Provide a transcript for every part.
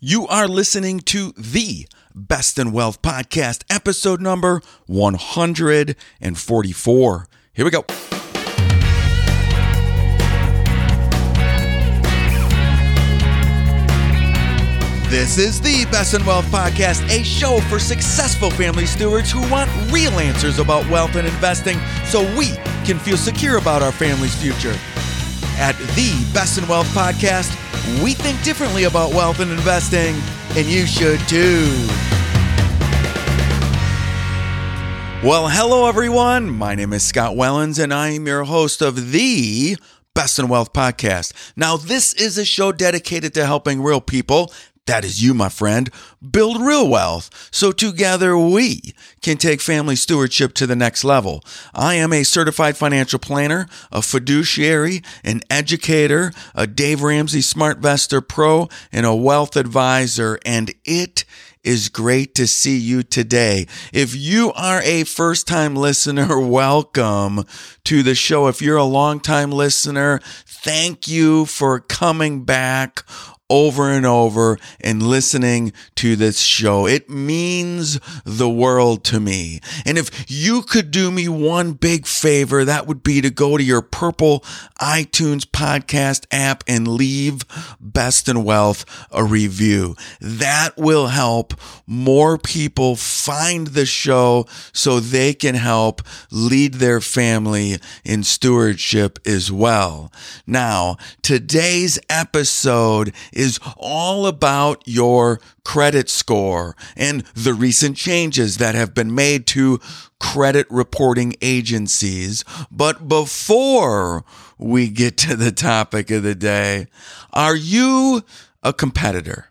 You are listening to the Best in Wealth podcast, episode number 144. Here we go. This is the Best in Wealth podcast, a show for successful family stewards who want real answers about wealth and investing so we can feel secure about our family's future. At the Best in Wealth podcast, we think differently about wealth and investing, and you should too. Well, hello everyone. My name is Scott Wellens, and I am your host of the Best in Wealth podcast. Now, this is a show dedicated to helping real people that is you, my friend. Build real wealth so together we can take family stewardship to the next level. I am a certified financial planner, a fiduciary, an educator, a Dave Ramsey SmartVestor Pro, and a wealth advisor, and it is great to see you today. If you are a first time listener, welcome to the show. If you're a long time listener, thank you for coming back over and over and listening to this show. It means the world to me. And if you could do me one big favor, that would be to go to your purple iTunes podcast app and leave Best in Wealth a review. That will help more people find the show so they can help lead their family in stewardship as well. Now, today's episode is all about your credit score and the recent changes that have been made to credit reporting agencies. But before we get to the topic of the day, are you a competitor?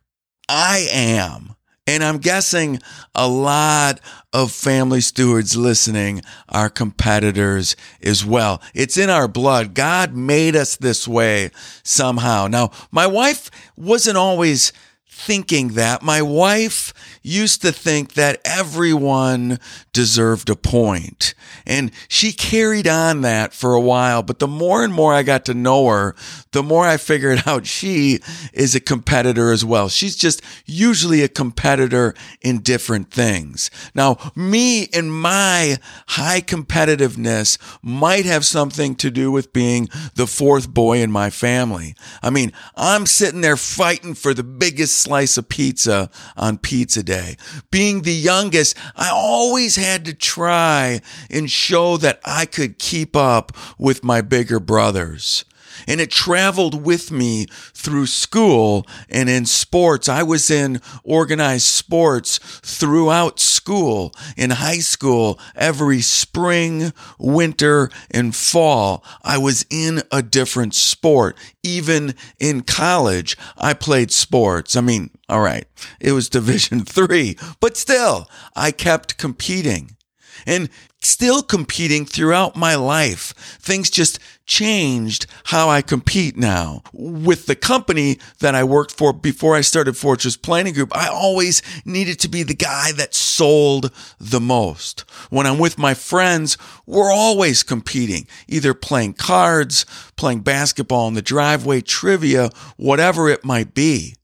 I am. And I'm guessing a lot of family stewards listening are competitors as well. It's in our blood. God made us this way somehow. Now, my wife wasn't always thinking that. My wife used to think that everyone deserved a point. And she carried on that for a while. But the more and more I got to know her, the more I figured out she is a competitor as well. She's just usually a competitor in different things. Now, me and my high competitiveness might have something to do with being the fourth boy in my family. I mean, I'm sitting there fighting for the biggest slice of pizza on pizza day. Being the youngest, I always had to try and show that I could keep up with my bigger brothers and it traveled with me through school and in sports. I was in organized sports throughout school, in high school, every spring, winter, and fall. I was in a different sport. Even in college, I played sports. I mean, all right, it was Division three, but still, I kept competing and still competing throughout my life. Things just changed how I compete now. With the company that I worked for before I started Fortress Planning Group, I always needed to be the guy that sold the most. When I'm with my friends, we're always competing, either playing cards, playing basketball in the driveway, trivia, whatever it might be.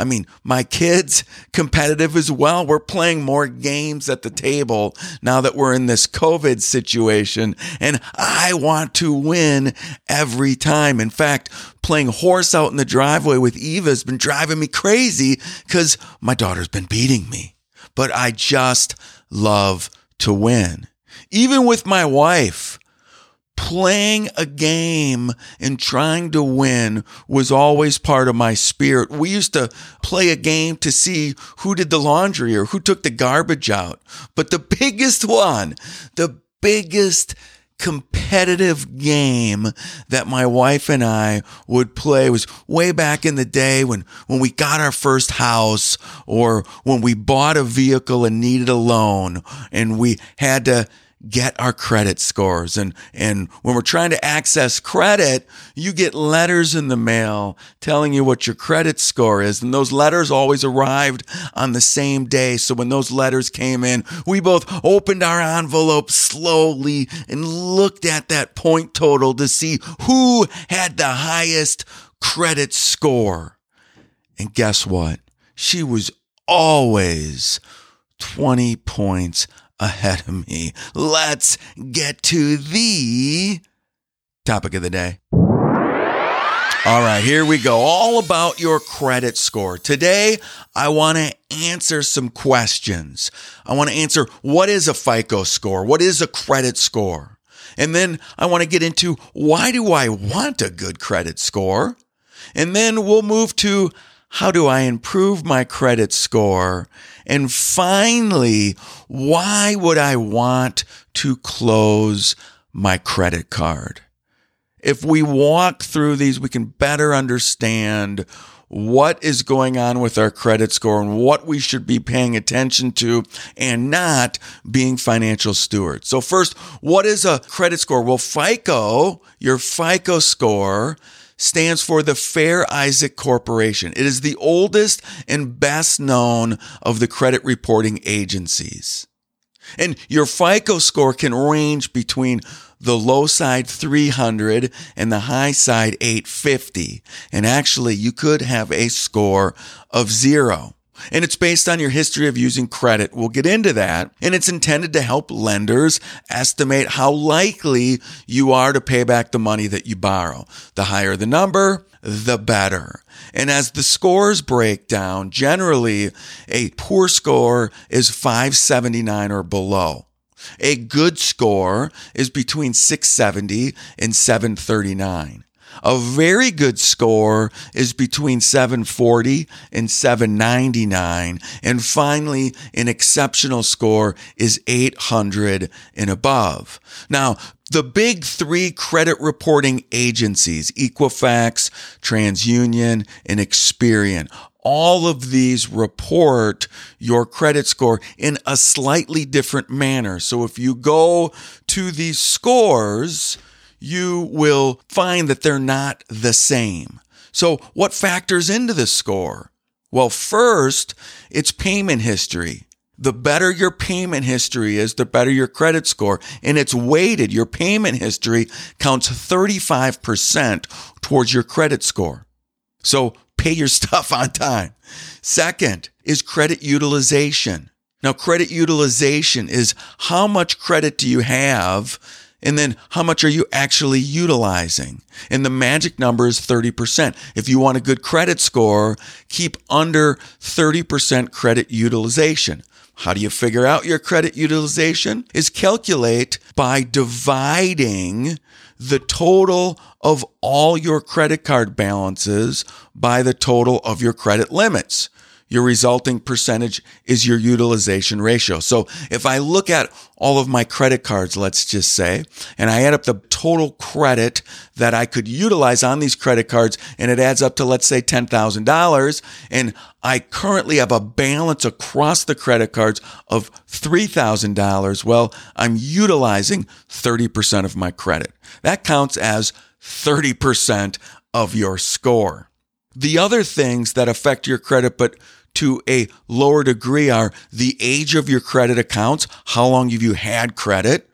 I mean, my kids competitive as well. We're playing more games at the table now that we're in this COVID situation. And I want to win every time. In fact, playing horse out in the driveway with Eva has been driving me crazy because my daughter's been beating me. But I just love to win. Even with my wife, playing a game and trying to win was always part of my spirit. We used to play a game to see who did the laundry or who took the garbage out. But the biggest one, the biggest competitive game that my wife and I would play was way back in the day when, when we got our first house or when we bought a vehicle and needed a loan and we had to get our credit scores. And, and when we're trying to access credit, you get letters in the mail telling you what your credit score is. And those letters always arrived on the same day. So when those letters came in, we both opened our envelope slowly and looked at that point total to see who had the highest credit score. And guess what? she was always 20 points ahead of me. Let's get to the topic of the day. All right, here we go. All about your credit score. Today, I want to answer some questions. I want to answer what is a FICO score? What is a credit score? And then I want to get into why do I want a good credit score? And then we'll move to how do I improve my credit score? And finally, why would I want to close my credit card? If we walk through these, we can better understand what is going on with our credit score and what we should be paying attention to and not being financial stewards. So, first, what is a credit score? Well, FICO, your FICO score, stands for the Fair Isaac Corporation. It is the oldest and best known of the credit reporting agencies. And your FICO score can range between the low side 300 and the high side 850. And actually, you could have a score of zero. And it's based on your history of using credit. We'll get into that. And it's intended to help lenders estimate how likely you are to pay back the money that you borrow. The higher the number, the better. And as the scores break down, generally a poor score is 579 or below. A good score is between 670 and 739. A very good score is between 740 and 799. And finally, an exceptional score is 800 and above. Now, the big three credit reporting agencies, Equifax, TransUnion, and Experian, all of these report your credit score in a slightly different manner. So if you go to these scores, you will find that they're not the same. So what factors into the score? Well, first, it's payment history. The better your payment history is, the better your credit score. And it's weighted. Your payment history counts 35% towards your credit score. So pay your stuff on time. Second is credit utilization. Now, credit utilization is how much credit do you have? And then how much are you actually utilizing? And the magic number is 30%. If you want a good credit score, keep under 30% credit utilization. How do you figure out your credit utilization? Is calculate by dividing the total of all your credit card balances by the total of your credit limits. Your resulting percentage is your utilization ratio. So if I look at all of my credit cards, let's just say, and I add up the total credit that I could utilize on these credit cards, and it adds up to, let's say, $10,000, and I currently have a balance across the credit cards of $3,000, well, I'm utilizing 30% of my credit. That counts as 30% of your score. The other things that affect your credit, but to a lower degree, are the age of your credit accounts. How long have you had credit?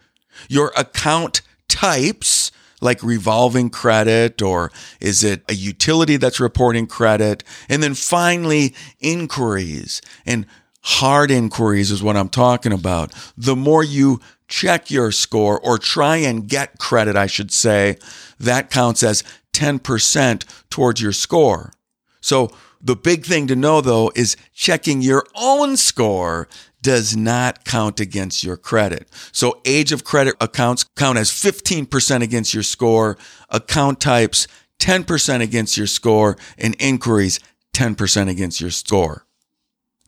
Your account types, like revolving credit, or is it a utility that's reporting credit? And then finally, inquiries. And hard inquiries is what I'm talking about. The more you check your score or try and get credit, I should say, that counts as 10% towards your score. So the big thing to know though is checking your own score does not count against your credit. So age of credit accounts count as 15% against your score, account types 10% against your score, and inquiries 10% against your score.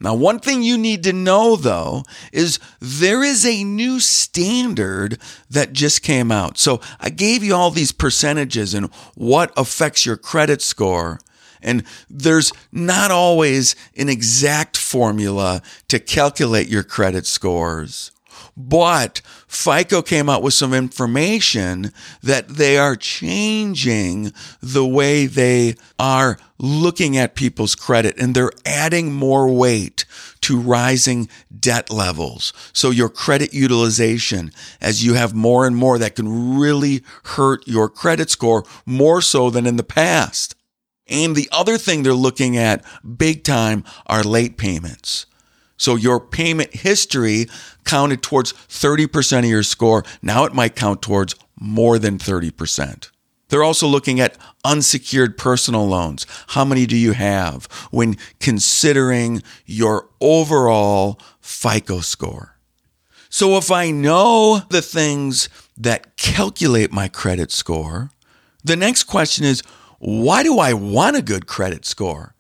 Now, one thing you need to know though is there is a new standard that just came out. So I gave you all these percentages and what affects your credit score. And there's not always an exact formula to calculate your credit scores. But FICO came out with some information that they are changing the way they are looking at people's credit and they're adding more weight to rising debt levels. So your credit utilization, as you have more and more, that can really hurt your credit score more so than in the past. And the other thing they're looking at big time are late payments. So your payment history counted towards 30% of your score. Now it might count towards more than 30%. They're also looking at unsecured personal loans. How many do you have when considering your overall FICO score? So if I know the things that calculate my credit score, the next question is why do I want a good credit score?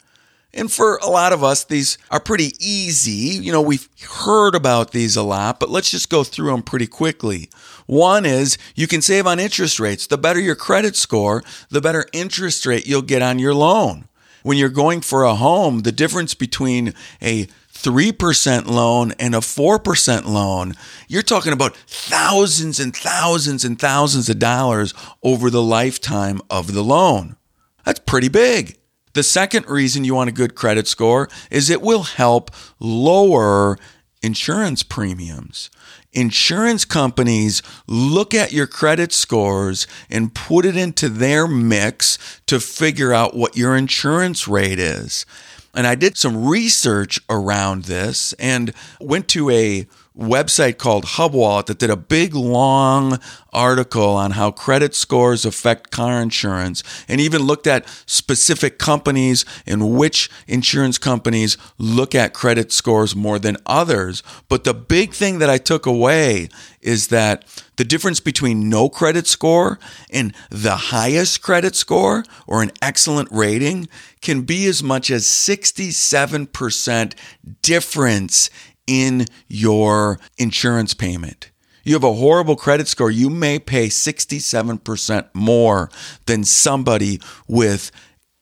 And for a lot of us, these are pretty easy. You know, we've heard about these a lot, but let's just go through them pretty quickly. One is you can save on interest rates. The better your credit score, the better interest rate you'll get on your loan. When you're going for a home, the difference between a 3% loan and a 4% loan, you're talking about thousands and thousands and thousands of dollars over the lifetime of the loan. That's pretty big. The second reason you want a good credit score is it will help lower insurance premiums. Insurance companies look at your credit scores and put it into their mix to figure out what your insurance rate is. And I did some research around this and went to a website called Hub Wallet that did a big long article on how credit scores affect car insurance and even looked at specific companies and which insurance companies look at credit scores more than others. But the big thing that I took away is that the difference between no credit score and the highest credit score or an excellent rating can be as much as 67% difference in your insurance payment. You have a horrible credit score, you may pay 67% more than somebody with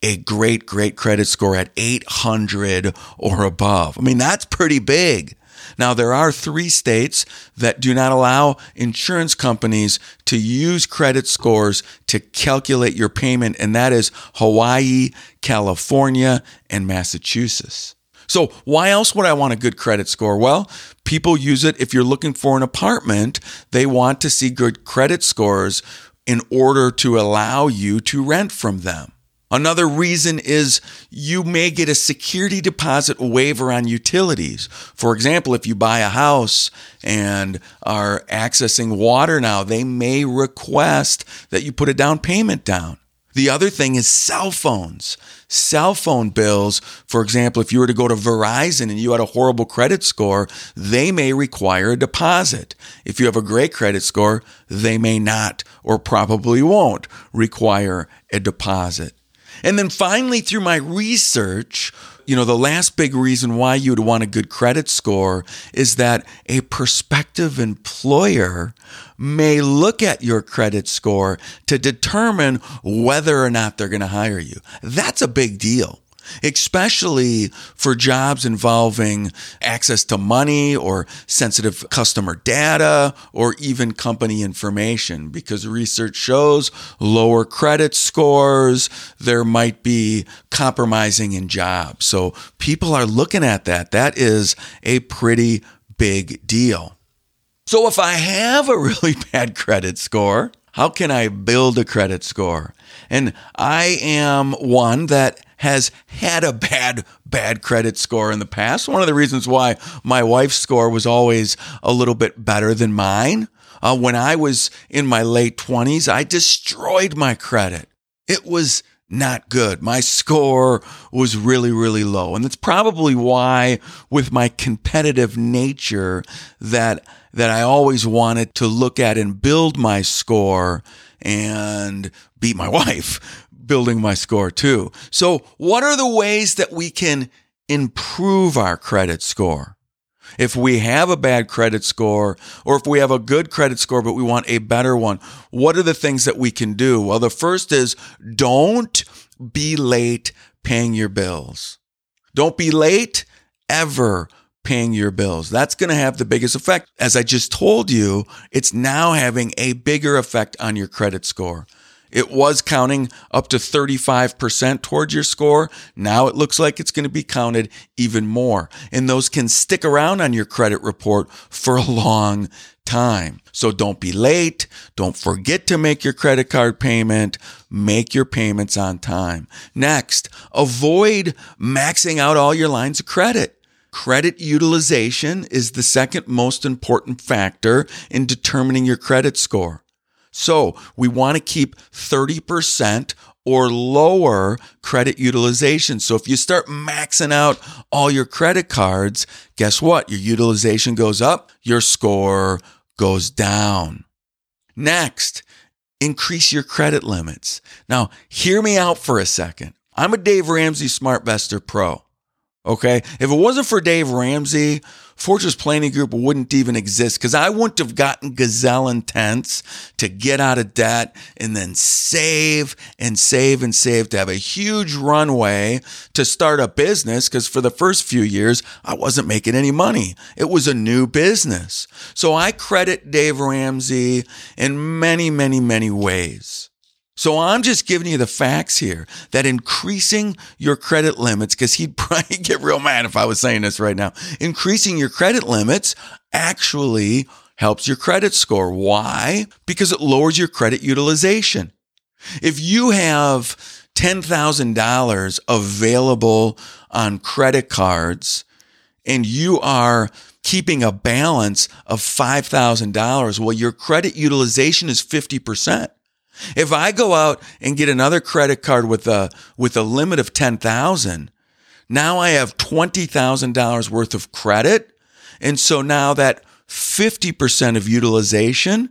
a great, great credit score at 800 or above. I mean, that's pretty big. Now, there are three states that do not allow insurance companies to use credit scores to calculate your payment, and that is Hawaii, California, and Massachusetts. So, why else would I want a good credit score? Well, people use it if you're looking for an apartment, they want to see good credit scores in order to allow you to rent from them. Another reason is you may get a security deposit waiver on utilities. For example, if you buy a house and are accessing water now, they may request that you put a down payment down. The other thing is cell phones. Cell phone bills, for example, if you were to go to Verizon and you had a horrible credit score, they may require a deposit. If you have a great credit score, they may not or probably won't require a deposit. And then finally, through my research, you know, the last big reason why you'd want a good credit score is that a prospective employer may look at your credit score to determine whether or not they're going to hire you. That's a big deal especially for jobs involving access to money or sensitive customer data or even company information because research shows lower credit scores, there might be compromising in jobs. So people are looking at that. That is a pretty big deal. So if I have a really bad credit score, how can I build a credit score? And I am one that has had a bad, bad credit score in the past. One of the reasons why my wife's score was always a little bit better than mine. Uh, when I was in my late 20s, I destroyed my credit. It was not good. My score was really, really low. And that's probably why, with my competitive nature, that, that I always wanted to look at and build my score and beat my wife building my score too. So, what are the ways that we can improve our credit score? If we have a bad credit score, or if we have a good credit score, but we want a better one, what are the things that we can do? Well, the first is don't be late paying your bills. Don't be late ever paying your bills. That's going to have the biggest effect. As I just told you, it's now having a bigger effect on your credit score. It was counting up to 35% towards your score. Now it looks like it's going to be counted even more. And those can stick around on your credit report for a long time. So don't be late. Don't forget to make your credit card payment. Make your payments on time. Next, avoid maxing out all your lines of credit. Credit utilization is the second most important factor in determining your credit score. So we want to keep 30% or lower credit utilization. So if you start maxing out all your credit cards, guess what? Your utilization goes up, your score goes down. Next, increase your credit limits. Now, hear me out for a second. I'm a Dave Ramsey SmartVestor Pro. Okay. If it wasn't for Dave Ramsey, Fortress Planning Group wouldn't even exist because I wouldn't have gotten gazelle intense to get out of debt and then save and save and save to have a huge runway to start a business. Because for the first few years, I wasn't making any money. It was a new business. So I credit Dave Ramsey in many, many, many ways. So I'm just giving you the facts here that increasing your credit limits, because he'd probably get real mad if I was saying this right now, increasing your credit limits actually helps your credit score. Why? Because it lowers your credit utilization. If you have $10,000 available on credit cards and you are keeping a balance of $5,000, well, your credit utilization is 50%. If I go out and get another credit card with a with a limit of 10,000, now I have $20,000 worth of credit. And so now that 50% of utilization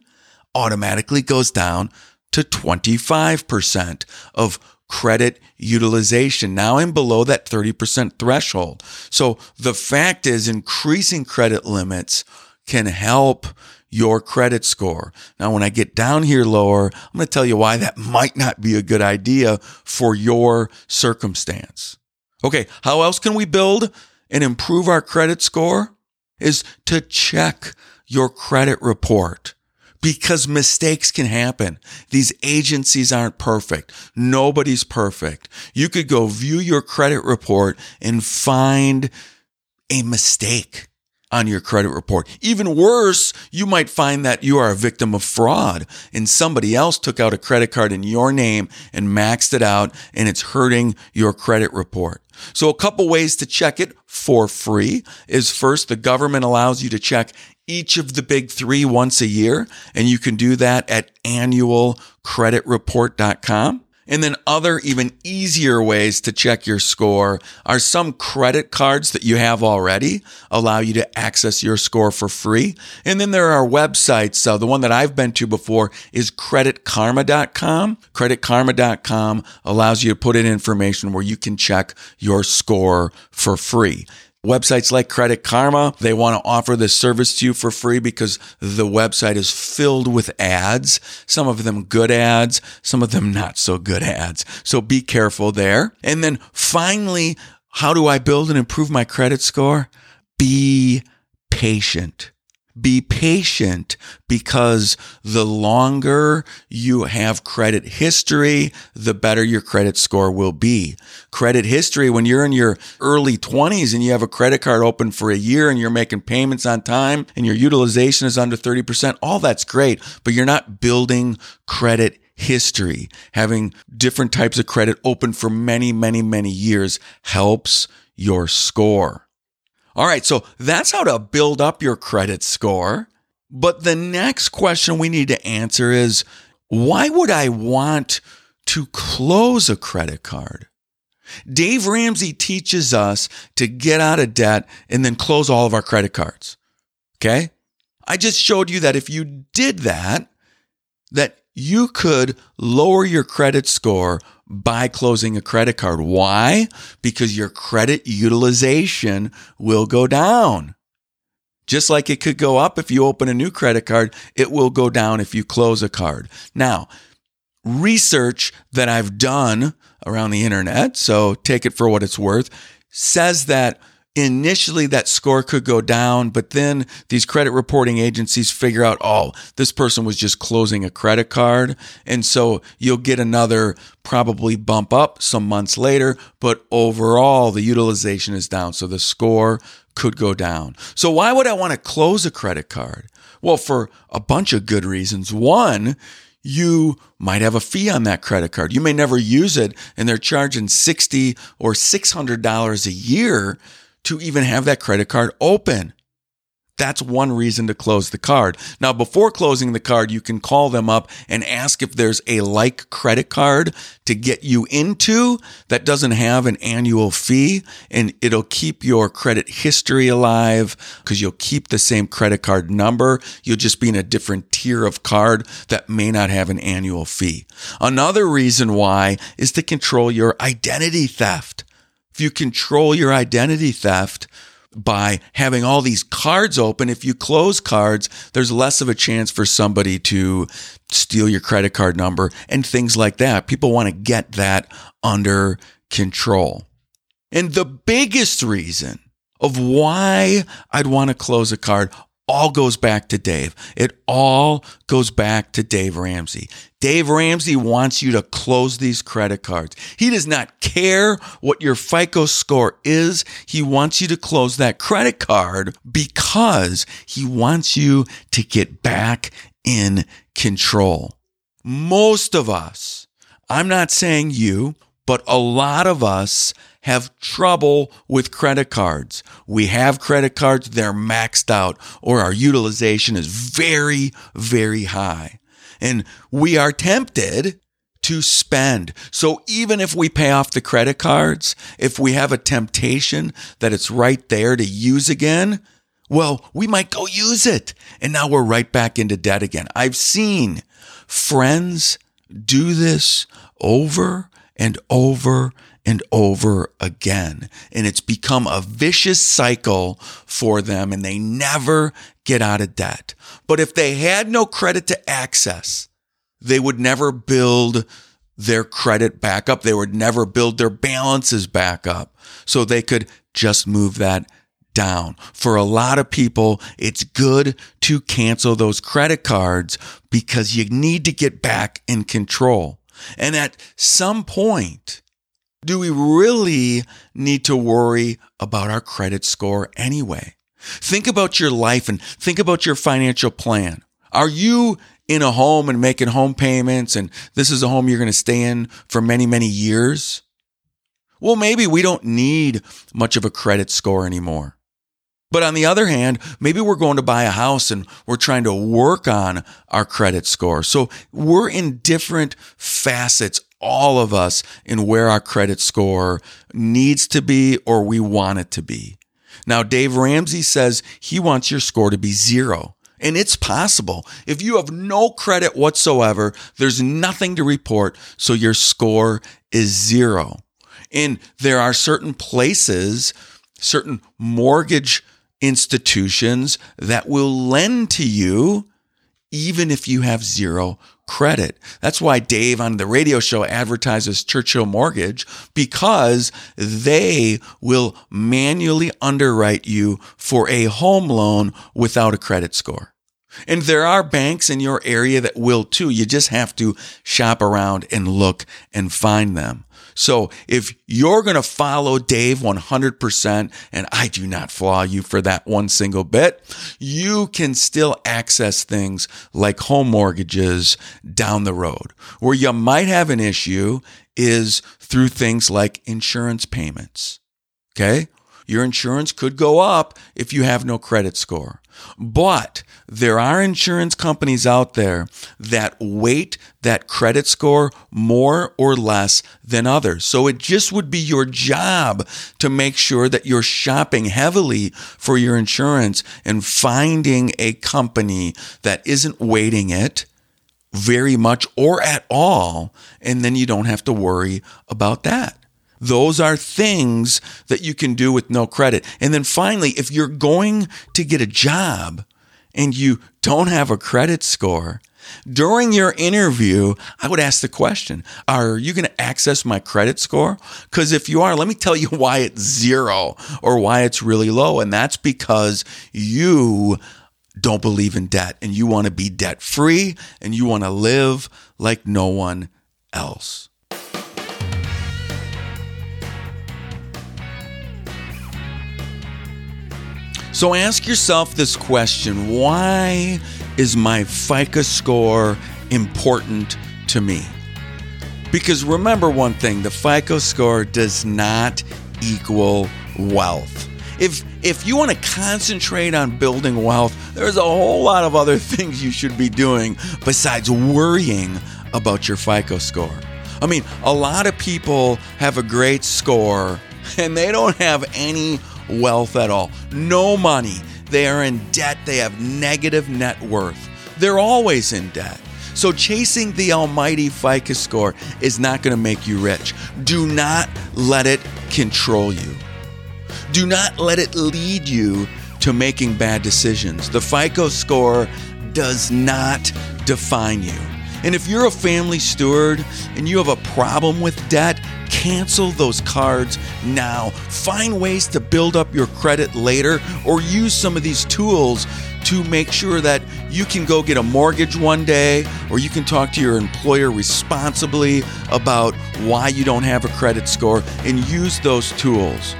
automatically goes down to 25% of credit utilization. Now I'm below that 30% threshold. So the fact is increasing credit limits can help your credit score. Now, when I get down here lower, I'm going to tell you why that might not be a good idea for your circumstance. Okay, how else can we build and improve our credit score? Is to check your credit report because mistakes can happen. These agencies aren't perfect. Nobody's perfect. You could go view your credit report and find a mistake on your credit report. Even worse, you might find that you are a victim of fraud and somebody else took out a credit card in your name and maxed it out and it's hurting your credit report. So a couple ways to check it for free is first, the government allows you to check each of the big three once a year, and you can do that at annualcreditreport.com. And then other even easier ways to check your score are some credit cards that you have already allow you to access your score for free. And then there are websites. So the one that I've been to before is creditkarma.com. Creditkarma.com allows you to put in information where you can check your score for free. Websites like Credit Karma, they want to offer this service to you for free because the website is filled with ads. Some of them good ads, some of them not so good ads. So be careful there. And then finally, how do I build and improve my credit score? Be patient. Be patient because the longer you have credit history, the better your credit score will be. Credit history, when you're in your early 20s and you have a credit card open for a year and you're making payments on time and your utilization is under 30%, all that's great, but you're not building credit history. Having different types of credit open for many, many, many years helps your score. All right, so that's how to build up your credit score. But the next question we need to answer is why would I want to close a credit card? Dave Ramsey teaches us to get out of debt and then close all of our credit cards. Okay? I just showed you that if you did that, that you could lower your credit score by closing a credit card. Why? Because your credit utilization will go down. Just like it could go up if you open a new credit card, it will go down if you close a card. Now, research that I've done around the internet, so take it for what it's worth, says that initially that score could go down, but then these credit reporting agencies figure out, oh, this person was just closing a credit card. And so you'll get another probably bump up some months later, but overall the utilization is down. So the score could go down. So why would I want to close a credit card? Well, for a bunch of good reasons. One, you might have a fee on that credit card. You may never use it and they're charging 60 or $600 a year to even have that credit card open. That's one reason to close the card. Now, before closing the card, you can call them up and ask if there's a like credit card to get you into that doesn't have an annual fee and it'll keep your credit history alive because you'll keep the same credit card number. You'll just be in a different tier of card that may not have an annual fee. Another reason why is to control your identity theft. If you control your identity theft by having all these cards open, if you close cards, there's less of a chance for somebody to steal your credit card number and things like that. People want to get that under control. And the biggest reason of why I'd want to close a card all goes back to Dave. It all goes back to Dave Ramsey. Dave Ramsey wants you to close these credit cards. He does not care what your FICO score is. He wants you to close that credit card because he wants you to get back in control. Most of us, I'm not saying you, but a lot of us have trouble with credit cards. We have credit cards, they're maxed out, or our utilization is very, very high. And we are tempted to spend. So even if we pay off the credit cards, if we have a temptation that it's right there to use again, well, we might go use it. And now we're right back into debt again. I've seen friends do this over and over and over again. And it's become a vicious cycle for them and they never get out of debt. But if they had no credit to access, they would never build their credit back up. They would never build their balances back up. So they could just move that down. For a lot of people, it's good to cancel those credit cards because you need to get back in control. And at some point, do we really need to worry about our credit score anyway? Think about your life and think about your financial plan. Are you in a home and making home payments and this is a home you're going to stay in for many, many years? Well, maybe we don't need much of a credit score anymore. But on the other hand, maybe we're going to buy a house and we're trying to work on our credit score. So we're in different facets all of us in where our credit score needs to be or we want it to be. Now, Dave Ramsey says he wants your score to be zero. And it's possible. If you have no credit whatsoever, there's nothing to report, so your score is zero. And there are certain places, certain mortgage institutions that will lend to you even if you have zero credit. That's why Dave on the radio show advertises Churchill Mortgage because they will manually underwrite you for a home loan without a credit score. And there are banks in your area that will too. You just have to shop around and look and find them. So if you're going to follow Dave 100%, and I do not flaw you for that one single bit, you can still access things like home mortgages down the road. Where you might have an issue is through things like insurance payments. Okay. Your insurance could go up if you have no credit score. But there are insurance companies out there that weight that credit score more or less than others. So it just would be your job to make sure that you're shopping heavily for your insurance and finding a company that isn't weighting it very much or at all. And then you don't have to worry about that. Those are things that you can do with no credit. And then finally, if you're going to get a job and you don't have a credit score, During your interview, I would ask the question Are you going to access my credit score? Because if you are, let me tell you why it's zero or why it's really low. And that's because you don't believe in debt and you want to be debt free and you want to live like no one else. So ask yourself this question why is my FICO score important to me? Because remember one thing the FICO score does not equal wealth. If if you want to concentrate on building wealth, there's a whole lot of other things you should be doing besides worrying about your FICO score. I mean, a lot of people have a great score and they don't have any wealth at all. No money. They are in debt. They have negative net worth. They're always in debt. So, chasing the almighty FICO score is not going to make you rich. Do not let it control you. Do not let it lead you to making bad decisions. The FICO score does not define you. And if you're a family steward and you have a problem with debt, cancel those cards now. Find ways to build up your credit later or use some of these tools to make sure that you can go get a mortgage one day or you can talk to your employer responsibly about why you don't have a credit score and use those tools.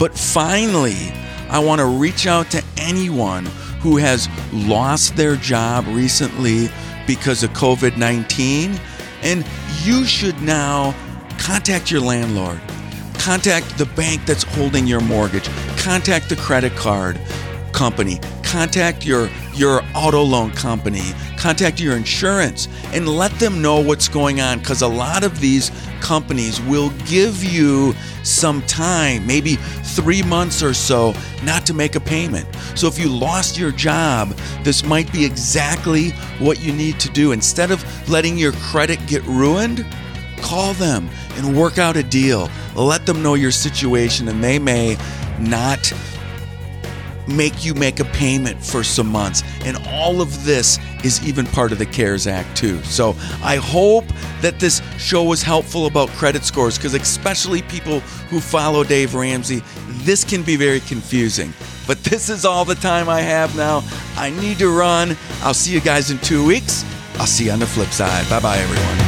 But finally, I want to reach out to anyone who has lost their job recently because of COVID 19. And you should now contact your landlord, contact the bank that's holding your mortgage, contact the credit card company, contact your your auto loan company, contact your insurance and let them know what's going on cuz a lot of these companies will give you some time, maybe 3 months or so not to make a payment. So if you lost your job, this might be exactly what you need to do instead of letting your credit get ruined. Call them and work out a deal. Let them know your situation and they may not make you make a payment for some months. And all of this is even part of the CARES Act, too. So I hope that this show was helpful about credit scores because, especially people who follow Dave Ramsey, this can be very confusing. But this is all the time I have now. I need to run. I'll see you guys in two weeks. I'll see you on the flip side. Bye bye, everyone.